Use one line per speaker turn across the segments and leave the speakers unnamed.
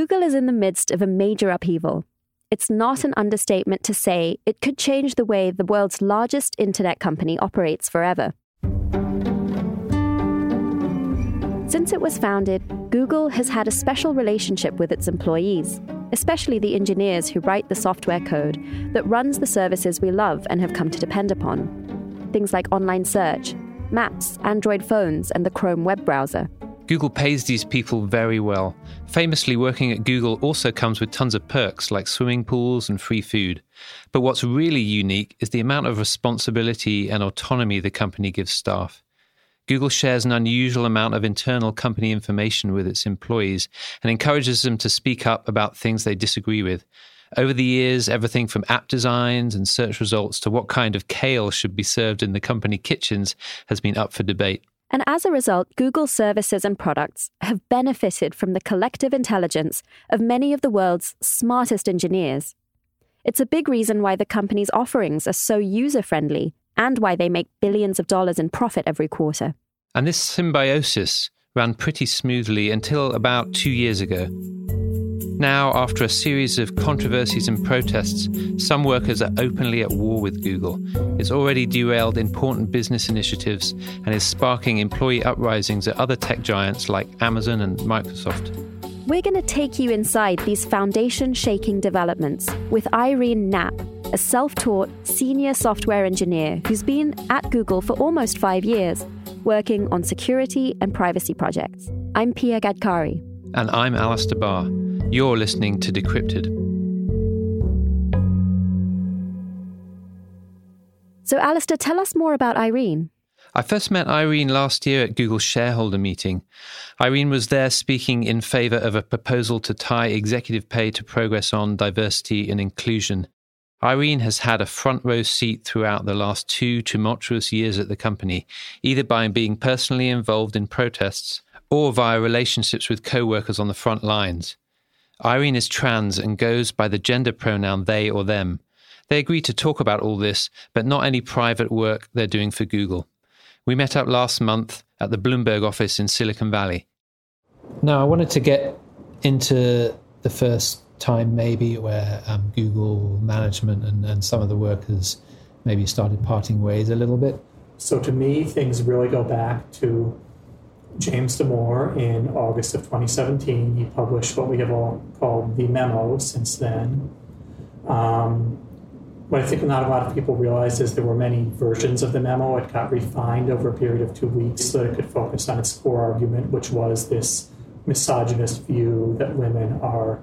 Google is in the midst of a major upheaval. It's not an understatement to say it could change the way the world's largest internet company operates forever. Since it was founded, Google has had a special relationship with its employees, especially the engineers who write the software code that runs the services we love and have come to depend upon. Things like online search, maps, Android phones, and the Chrome web browser.
Google pays these people very well. Famously, working at Google also comes with tons of perks like swimming pools and free food. But what's really unique is the amount of responsibility and autonomy the company gives staff. Google shares an unusual amount of internal company information with its employees and encourages them to speak up about things they disagree with. Over the years, everything from app designs and search results to what kind of kale should be served in the company kitchens has been up for debate.
And as a result, Google's services and products have benefited from the collective intelligence of many of the world's smartest engineers. It's a big reason why the company's offerings are so user friendly and why they make billions of dollars in profit every quarter.
And this symbiosis ran pretty smoothly until about two years ago. Now, after a series of controversies and protests, some workers are openly at war with Google. It's already derailed important business initiatives and is sparking employee uprisings at other tech giants like Amazon and Microsoft.
We're going to take you inside these foundation shaking developments with Irene Knapp, a self taught senior software engineer who's been at Google for almost five years, working on security and privacy projects. I'm Pia Gadkari.
And I'm Alistair Barr. You're listening to Decrypted.
So, Alistair, tell us more about Irene.
I first met Irene last year at Google's shareholder meeting. Irene was there speaking in favor of a proposal to tie executive pay to progress on diversity and inclusion. Irene has had a front row seat throughout the last two tumultuous years at the company, either by being personally involved in protests or via relationships with co workers on the front lines. Irene is trans and goes by the gender pronoun they or them. They agree to talk about all this, but not any private work they're doing for Google. We met up last month at the Bloomberg office in Silicon Valley. Now, I wanted to get into the first time, maybe, where um, Google management and, and some of the workers maybe started parting ways a little bit.
So, to me, things really go back to James Damore in August of 2017. He published what we have all called the memo since then. Um, what I think not a lot of people realize is there were many versions of the memo. It got refined over a period of two weeks so that it could focus on its core argument, which was this misogynist view that women are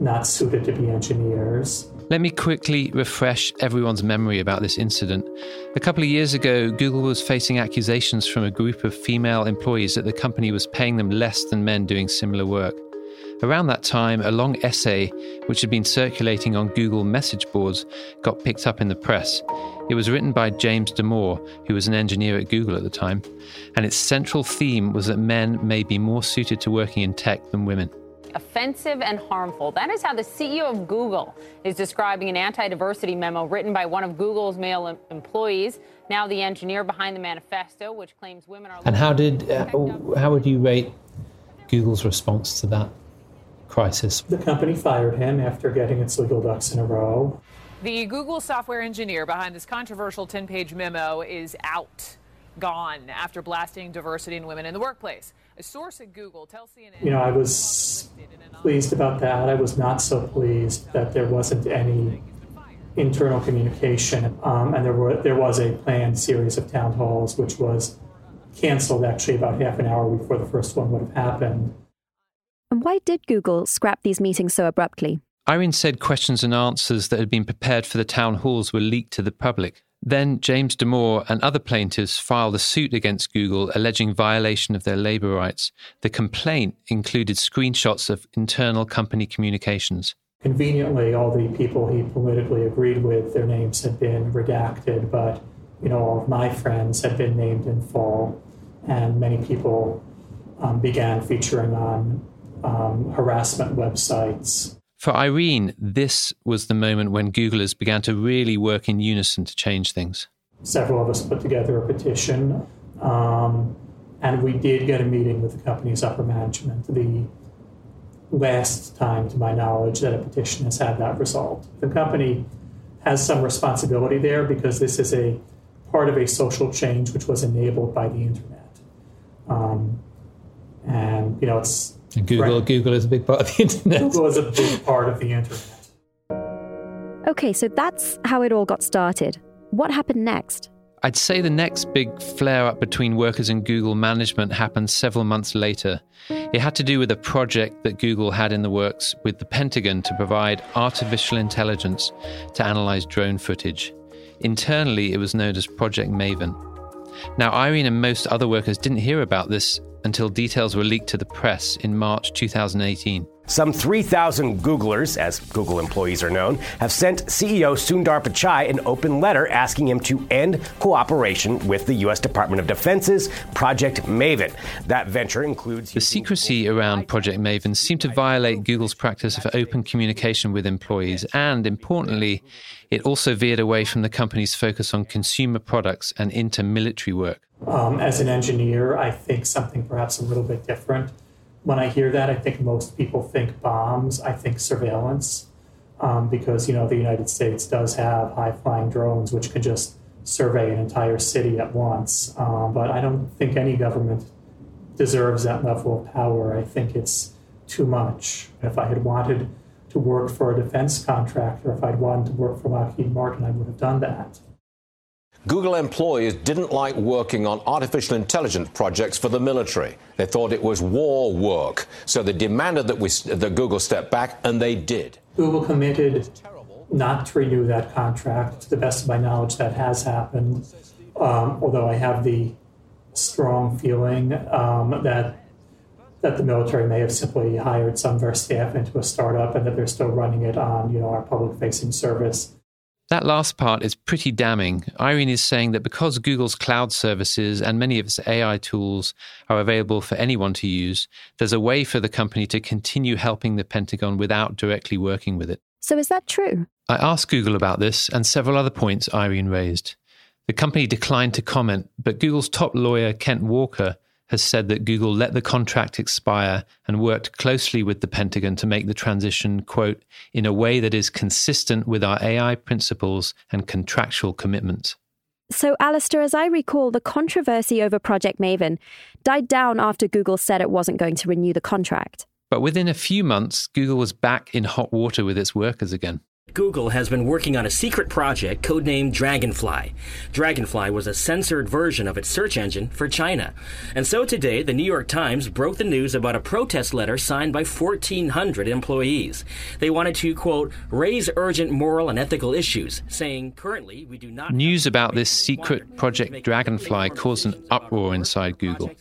not suited to be engineers.
Let me quickly refresh everyone's memory about this incident. A couple of years ago, Google was facing accusations from a group of female employees that the company was paying them less than men doing similar work. Around that time, a long essay, which had been circulating on Google message boards, got picked up in the press. It was written by James Damore, who was an engineer at Google at the time, and its central theme was that men may be more suited to working in tech than women
offensive and harmful. That is how the CEO of Google is describing an anti diversity memo written by one of Google's male em- employees, now the engineer behind the manifesto, which claims women are.
And how did uh, how would you rate Google's response to that crisis?
The company fired him after getting its legal ducks in a row.
The Google software engineer behind this controversial 10 page memo is out, gone after blasting diversity and women in the workplace. A source at Google tells CNN.
You know, I was pleased about that. I was not so pleased that there wasn't any internal communication, um, and there were there was a planned series of town halls, which was canceled actually about half an hour before the first one would have happened.
And why did Google scrap these meetings so abruptly?
Irene said questions and answers that had been prepared for the town halls were leaked to the public. Then James Damore and other plaintiffs filed a suit against Google alleging violation of their labor rights. The complaint included screenshots of internal company communications.
Conveniently, all the people he politically agreed with, their names had been redacted, but you know, all of my friends had been named in full, and many people um, began featuring on um, harassment websites
for Irene, this was the moment when Googlers began to really work in unison to change things.
Several of us put together a petition, um, and we did get a meeting with the company's upper management. The last time, to my knowledge, that a petition has had that result. The company has some responsibility there because this is a part of a social change which was enabled by the internet. Um, and you know, it's
and Google. Right. Google is a big part of the internet.
Google is a big part of the internet.
Okay, so that's how it all got started. What happened next?
I'd say the next big flare up between workers and Google management happened several months later. It had to do with a project that Google had in the works with the Pentagon to provide artificial intelligence to analyze drone footage. Internally, it was known as Project Maven. Now, Irene and most other workers didn't hear about this until details were leaked to the press in March 2018.
Some 3,000 Googlers, as Google employees are known, have sent CEO Sundar Pichai an open letter asking him to end cooperation with the U.S. Department of Defense's Project Maven. That venture includes.
The secrecy around Project Maven seemed to violate Google's practice of open communication with employees, and importantly, it also veered away from the company's focus on consumer products and into military work.
Um, as an engineer, I think something perhaps a little bit different when I hear that, I think most people think bombs. I think surveillance, um, because you know the United States does have high flying drones which can just survey an entire city at once. Um, but I don't think any government deserves that level of power. I think it's too much. If I had wanted to work for a defense contractor, if I'd wanted to work for Lockheed Martin, I would have done that.
Google employees didn't like working on artificial intelligence projects for the military. They thought it was war work. So they demanded that, we, that Google step back, and they did.
Google committed not to renew that contract. To the best of my knowledge, that has happened. Um, although I have the strong feeling um, that that the military may have simply hired some of their staff into a startup and that they're still running it on, you know, our public-facing service.
That last part is pretty damning. Irene is saying that because Google's cloud services and many of its AI tools are available for anyone to use, there's a way for the company to continue helping the Pentagon without directly working with it.
So, is that true?
I asked Google about this and several other points Irene raised. The company declined to comment, but Google's top lawyer, Kent Walker, has said that Google let the contract expire and worked closely with the Pentagon to make the transition, quote, in a way that is consistent with our AI principles and contractual commitments.
So, Alistair, as I recall, the controversy over Project Maven died down after Google said it wasn't going to renew the contract.
But within a few months, Google was back in hot water with its workers again.
Google has been working on a secret project codenamed Dragonfly. Dragonfly was a censored version of its search engine for China. And so today, the New York Times broke the news about a protest letter signed by 1,400 employees. They wanted to, quote, raise urgent moral and ethical issues, saying, currently, we do not.
News about this secret Project Dragonfly caused an uproar inside Google.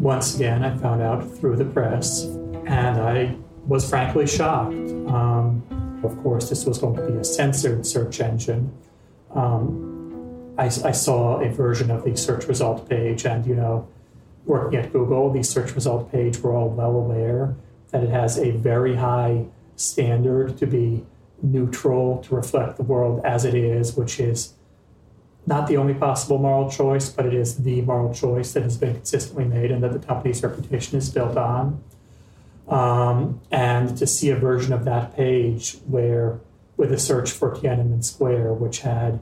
Once again, I found out through the press, and I was frankly shocked. Um, of course, this was going to be a censored search engine. Um, I, I, saw a version of the search result page, and you know, working at Google, the search result page, we're all well aware that it has a very high standard to be neutral, to reflect the world as it is, which is not the only possible moral choice, but it is the moral choice that has been consistently made and that the company's reputation is built on um, and to see a version of that page where with a search for Tiananmen Square, which had,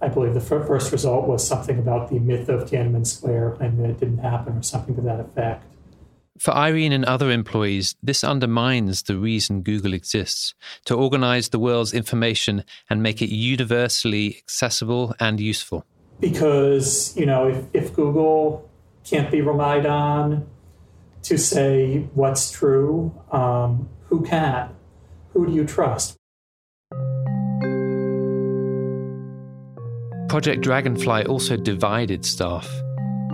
I believe, the first result was something about the myth of Tiananmen Square and that it didn't happen or something to that effect.
For Irene and other employees, this undermines the reason Google exists to organize the world's information and make it universally accessible and useful.
Because, you know, if, if Google can't be relied on, to say what's true. Um, who can? Who do you trust?
Project Dragonfly also divided staff.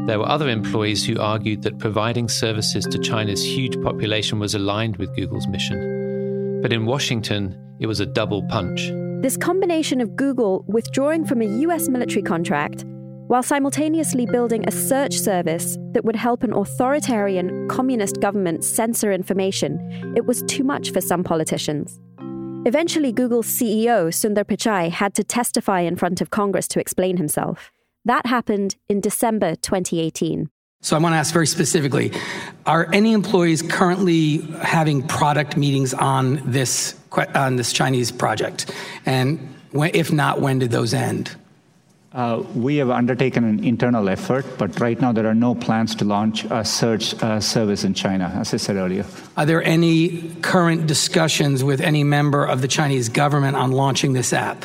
There were other employees who argued that providing services to China's huge population was aligned with Google's mission. But in Washington, it was a double punch.
This combination of Google withdrawing from a US military contract while simultaneously building a search service that would help an authoritarian communist government censor information, it was too much for some politicians. Eventually, Google's CEO, Sundar Pichai, had to testify in front of Congress to explain himself. That happened in December 2018.
So I want to ask very specifically Are any employees currently having product meetings on this, on this Chinese project? And if not, when did those end?
Uh, we have undertaken an internal effort, but right now there are no plans to launch a search uh, service in China, as I said earlier.
Are there any current discussions with any member of the Chinese government on launching this app?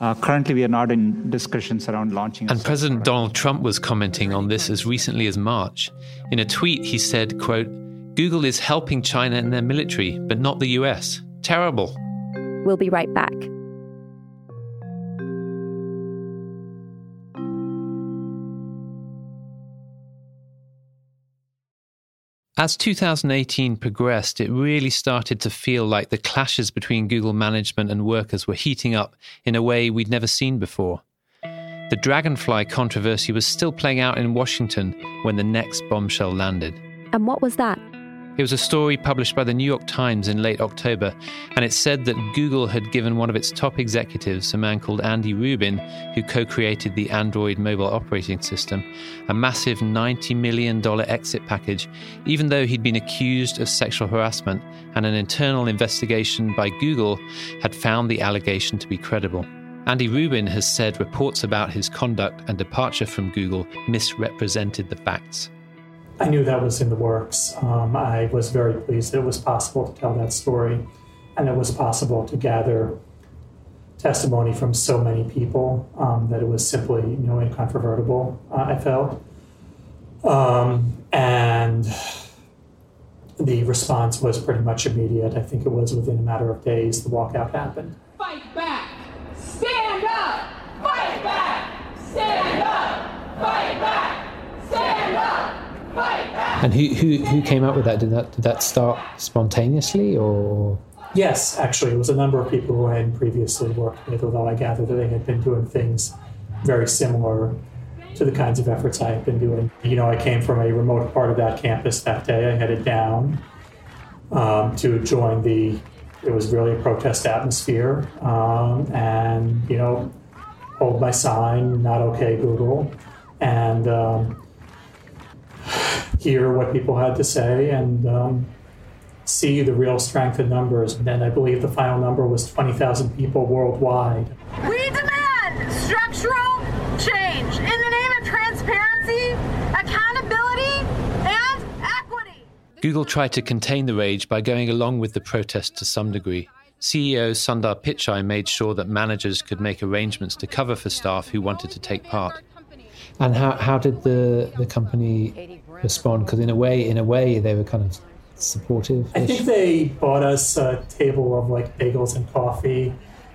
Uh, currently, we are not in discussions around launching.
And President Donald Trump was commenting on this as recently as March. In a tweet, he said, quote, Google is helping China in their military, but not the US. Terrible.
We'll be right back.
As 2018 progressed, it really started to feel like the clashes between Google management and workers were heating up in a way we'd never seen before. The Dragonfly controversy was still playing out in Washington when the next bombshell landed.
And what was that?
It was a story published by the New York Times in late October, and it said that Google had given one of its top executives, a man called Andy Rubin, who co created the Android mobile operating system, a massive $90 million exit package, even though he'd been accused of sexual harassment, and an internal investigation by Google had found the allegation to be credible. Andy Rubin has said reports about his conduct and departure from Google misrepresented the facts.
I knew that was in the works. Um, I was very pleased that it was possible to tell that story and it was possible to gather testimony from so many people um, that it was simply you know incontrovertible uh, i felt. Um, and the response was pretty much immediate. I think it was within a matter of days the walkout happened.
Fight back stand up fight back stand up fight back stand up
and who, who, who came up with that? Did that did that start spontaneously or?
Yes, actually, it was a number of people who I had previously worked with, although I gathered that they had been doing things very similar to the kinds of efforts I had been doing. You know, I came from a remote part of that campus that day. I headed down um, to join the, it was really a protest atmosphere, um, and, you know, hold my sign, not okay, Google. And um, hear what people had to say and um, see the real strength in numbers. And then I believe the final number was 20,000 people worldwide.
We demand structural change in the name of transparency, accountability, and equity.
Google tried to contain the rage by going along with the protest to some degree. CEO Sundar Pichai made sure that managers could make arrangements to cover for staff who wanted to take part. And how, how did the, the company respond? Because in a way, in a way, they were kind of supportive.
I think they bought us a table of like bagels and coffee.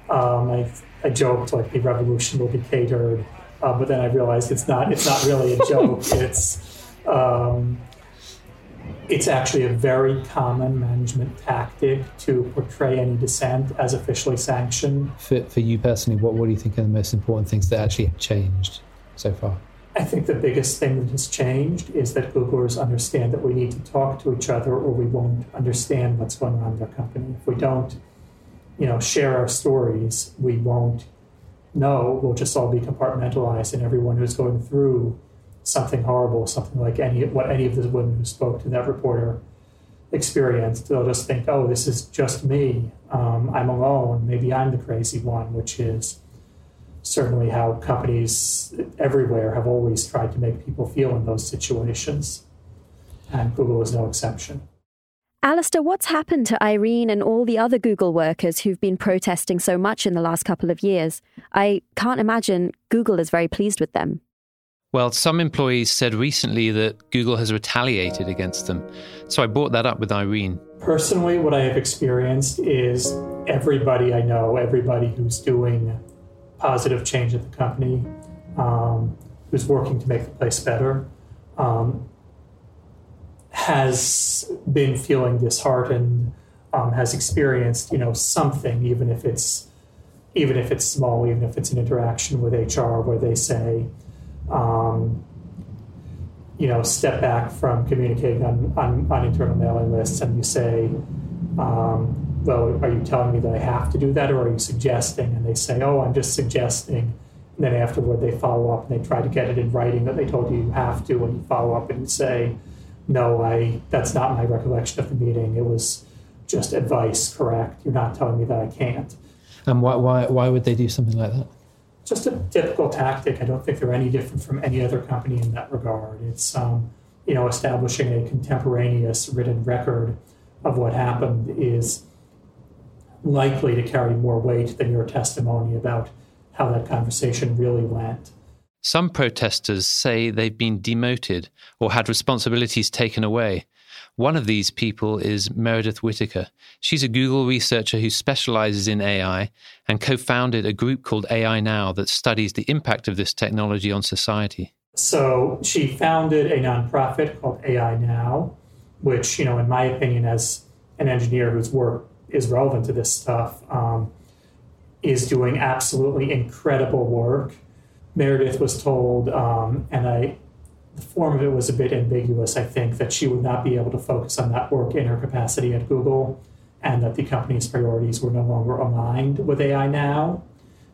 Um, I, I joked like the revolution will be catered, uh, but then I realized it's not. It's not really a joke. it's um, it's actually a very common management tactic to portray any dissent as officially sanctioned.
For, for you personally, what, what do you think are the most important things that actually have changed so far?
I think the biggest thing that has changed is that Googlers understand that we need to talk to each other or we won't understand what's going on in their company. If we don't, you know, share our stories, we won't know. We'll just all be compartmentalized, and everyone who's going through something horrible, something like any what any of the women who spoke to that reporter experienced, they'll just think, "Oh, this is just me. Um, I'm alone. Maybe I'm the crazy one," which is certainly how companies everywhere have always tried to make people feel in those situations. And Google is no exception.
Alistair, what's happened to Irene and all the other Google workers who've been protesting so much in the last couple of years? I can't imagine Google is very pleased with them.
Well, some employees said recently that Google has retaliated against them. So I brought that up with Irene.
Personally, what I have experienced is everybody I know, everybody who's doing positive change at the company, um, who's working to make the place better, um, has been feeling disheartened, um, has experienced you know something, even if it's even if it's small, even if it's an interaction with HR where they say, um, you know, step back from communicating on, on, on internal mailing lists, and you say. Um, well, are you telling me that I have to do that, or are you suggesting? And they say, oh, I'm just suggesting. And then afterward, they follow up and they try to get it in writing that they told you you have to, and you follow up and you say, "No, I that's not my recollection of the meeting. It was just advice. Correct? You're not telling me that I can't."
And why why why would they do something like that?
Just a typical tactic. I don't think they're any different from any other company in that regard. It's um, you know establishing a contemporaneous written record of what happened is likely to carry more weight than your testimony about how that conversation really went.
Some protesters say they've been demoted or had responsibilities taken away. One of these people is Meredith Whittaker. She's a Google researcher who specializes in AI and co founded a group called AI Now that studies the impact of this technology on society.
So she founded a nonprofit called AI Now, which, you know, in my opinion, as an engineer whose work is relevant to this stuff, um, is doing absolutely incredible work. Meredith was told, um, and I, the form of it was a bit ambiguous, I think, that she would not be able to focus on that work in her capacity at Google and that the company's priorities were no longer aligned with AI now,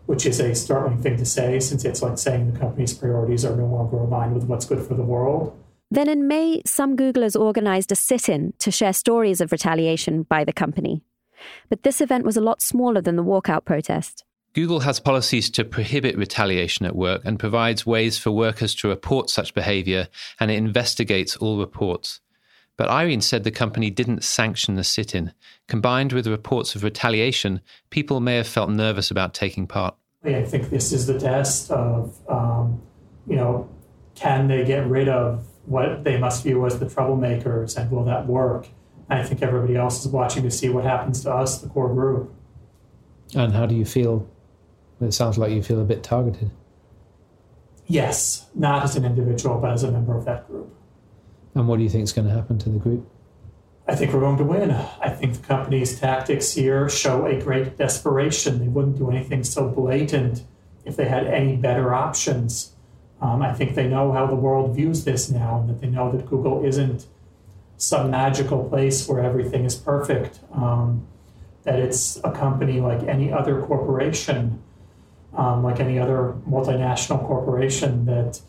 which is a startling thing to say since it's like saying the company's priorities are no longer aligned with what's good for the world.
Then in May, some Googlers organized a sit in to share stories of retaliation by the company. But this event was a lot smaller than the walkout protest.
Google has policies to prohibit retaliation at work and provides ways for workers to report such behavior, and it investigates all reports. But Irene said the company didn't sanction the sit in. Combined with reports of retaliation, people may have felt nervous about taking part.
I think this is the test of, um, you know, can they get rid of what they must view as the troublemakers and will that work? I think everybody else is watching to see what happens to us, the core group.
And how do you feel? It sounds like you feel a bit targeted.
Yes, not as an individual, but as a member of that group.
And what do you think is going to happen to the group?
I think we're going to win. I think the company's tactics here show a great desperation. They wouldn't do anything so blatant if they had any better options. Um, I think they know how the world views this now, and that they know that Google isn't some magical place where everything is perfect. Um, that it's a company like any other corporation, um, like any other multinational corporation that,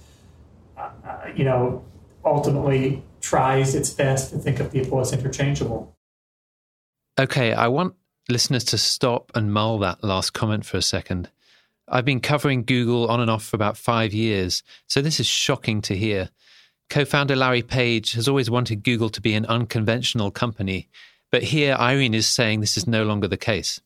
uh, you know, ultimately tries its best to think of people as interchangeable.
Okay, I want listeners to stop and mull that last comment for a second. I've been covering Google on and off for about five years, so this is shocking to hear. Co founder Larry Page has always wanted Google to be an unconventional company, but here Irene is saying this is no longer the case.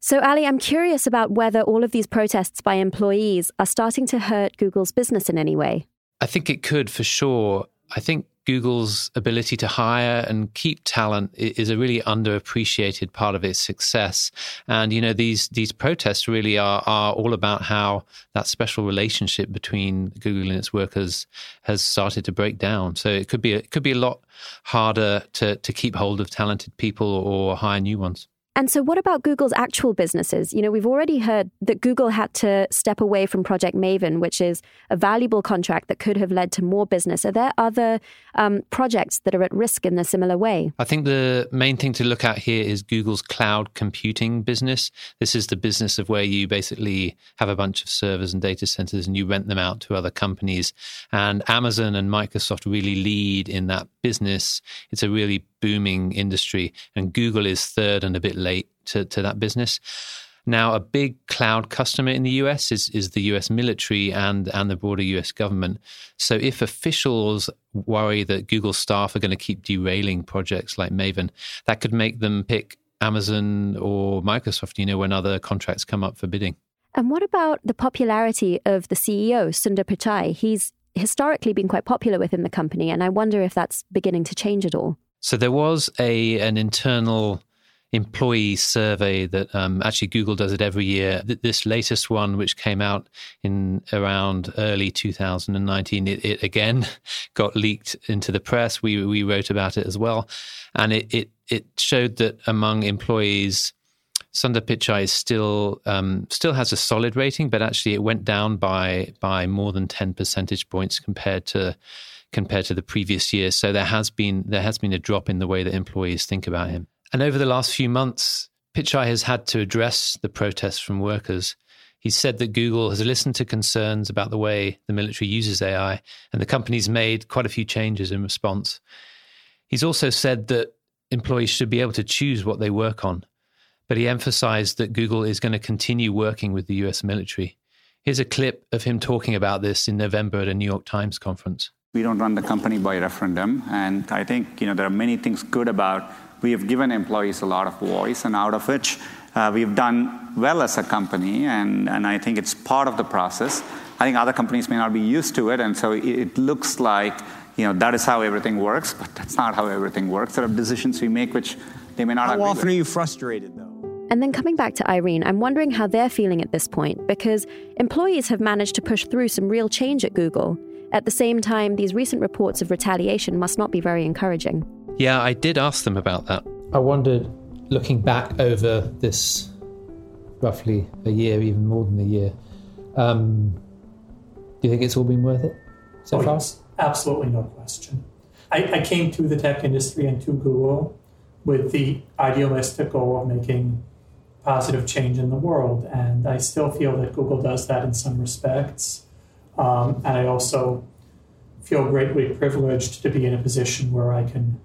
So, Ali, I'm curious about whether all of these protests by employees are starting to hurt Google's business in any way.
I think it could for sure. I think Google's ability to hire and keep talent is a really underappreciated part of its success. And you know these these protests really are are all about how that special relationship between Google and its workers has started to break down. So it could be it could be a lot harder to to keep hold of talented people or hire new ones.
And so, what about Google's actual businesses? You know, we've already heard that Google had to step away from Project Maven, which is a valuable contract that could have led to more business. Are there other um, projects that are at risk in a similar way?
I think the main thing to look at here is Google's cloud computing business. This is the business of where you basically have a bunch of servers and data centers and you rent them out to other companies. And Amazon and Microsoft really lead in that business. It's a really booming industry, and Google is third and a bit late to, to that business. Now, a big cloud customer in the US is, is the US military and, and the broader US government. So, if officials worry that Google staff are going to keep derailing projects like Maven, that could make them pick Amazon or Microsoft, you know, when other contracts come up for bidding.
And what about the popularity of the CEO, Sundar Pichai? He's historically been quite popular within the company, and I wonder if that's beginning to change at all.
So there was a an internal employee survey that um, actually Google does it every year. This latest one, which came out in around early 2019, it, it again got leaked into the press. We we wrote about it as well, and it it, it showed that among employees. Sundar Pichai is still um, still has a solid rating, but actually it went down by by more than ten percentage points compared to compared to the previous year. So there has been there has been a drop in the way that employees think about him. And over the last few months, Pichai has had to address the protests from workers. He said that Google has listened to concerns about the way the military uses AI, and the company's made quite a few changes in response. He's also said that employees should be able to choose what they work on, but he emphasized that Google is going to continue working with the US military. Here's a clip of him talking about this in November at a New York Times conference.
We don't run the company by referendum, and I think you know there are many things good about. We have given employees a lot of voice, and out of which uh, we've done well as a company, and, and I think it's part of the process. I think other companies may not be used to it, and so it, it looks like you know that is how everything works, but that's not how everything works. There are decisions we make which they may not.
How often
with.
are you frustrated, though?
And then coming back to Irene, I'm wondering how they're feeling at this point because employees have managed to push through some real change at Google. At the same time, these recent reports of retaliation must not be very encouraging.
Yeah, I did ask them about that. I wondered, looking back over this roughly a year, even more than a year, um, do you think it's all been worth it so
oh,
far?
Yes, absolutely no question. I, I came to the tech industry and to Google with the idealistic goal of making positive change in the world. And I still feel that Google does that in some respects. Um, and I also feel greatly privileged to be in a position where I can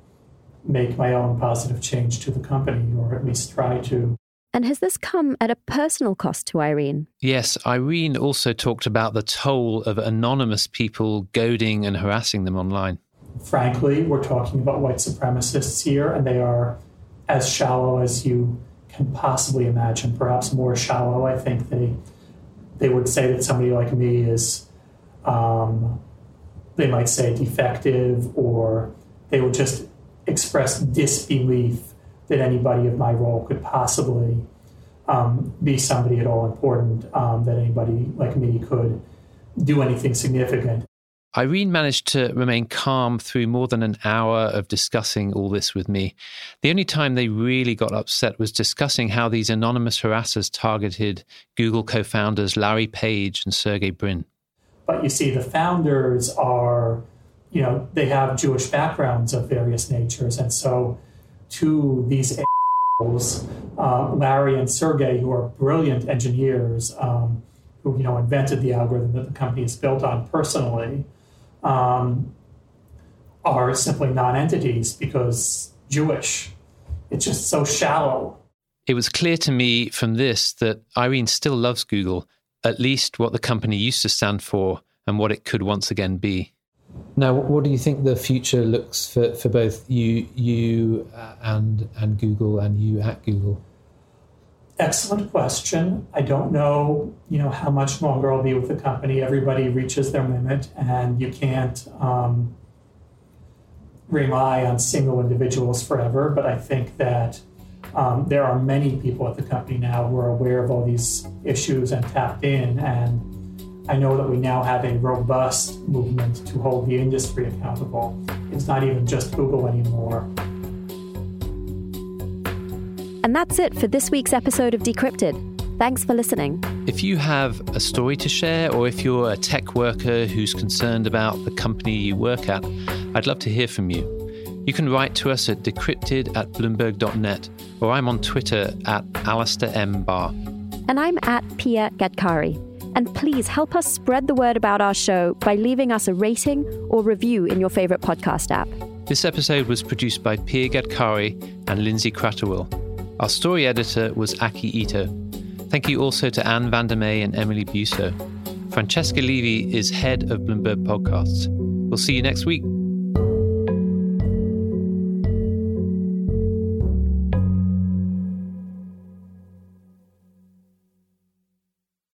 make my own positive change to the company, or at least try to.
And has this come at a personal cost to Irene?
Yes, Irene also talked about the toll of anonymous people goading and harassing them online.
Frankly, we're talking about white supremacists here, and they are as shallow as you can possibly imagine, perhaps more shallow. I think they they would say that somebody like me is, um, they might say defective, or they would just express disbelief that anybody of my role could possibly um, be somebody at all important, um, that anybody like me could do anything significant.
Irene managed to remain calm through more than an hour of discussing all this with me. The only time they really got upset was discussing how these anonymous harassers targeted Google co founders Larry Page and Sergey Brin.
But you see, the founders are, you know, they have Jewish backgrounds of various natures. And so to these assholes, uh, Larry and Sergey, who are brilliant engineers, um, who, you know, invented the algorithm that the company is built on personally, um, are simply non-entities because Jewish. It's just so shallow.
It was clear to me from this that Irene still loves Google, at least what the company used to stand for and what it could once again be. Now, what do you think the future looks for, for both you, you uh, and and Google, and you at Google?
Excellent question. I don't know, you know, how much longer I'll be with the company. Everybody reaches their limit, and you can't um, rely on single individuals forever. But I think that um, there are many people at the company now who are aware of all these issues and tapped in. And I know that we now have a robust movement to hold the industry accountable. It's not even just Google anymore.
And that's it for this week's episode of Decrypted. Thanks for listening.
If you have a story to share, or if you're a tech worker who's concerned about the company you work at, I'd love to hear from you. You can write to us at decrypted at bloomberg.net, or I'm on Twitter at Alistair M. Barr.
And I'm at Pia Gadkari. And please help us spread the word about our show by leaving us a rating or review in your favorite podcast app.
This episode was produced by Pia Gadkari and Lindsay Kratochwill. Our story editor was Aki Ito. Thank you also to Anne Vandermeer and Emily Busso. Francesca Levy is head of Bloomberg Podcasts. We'll see you next week.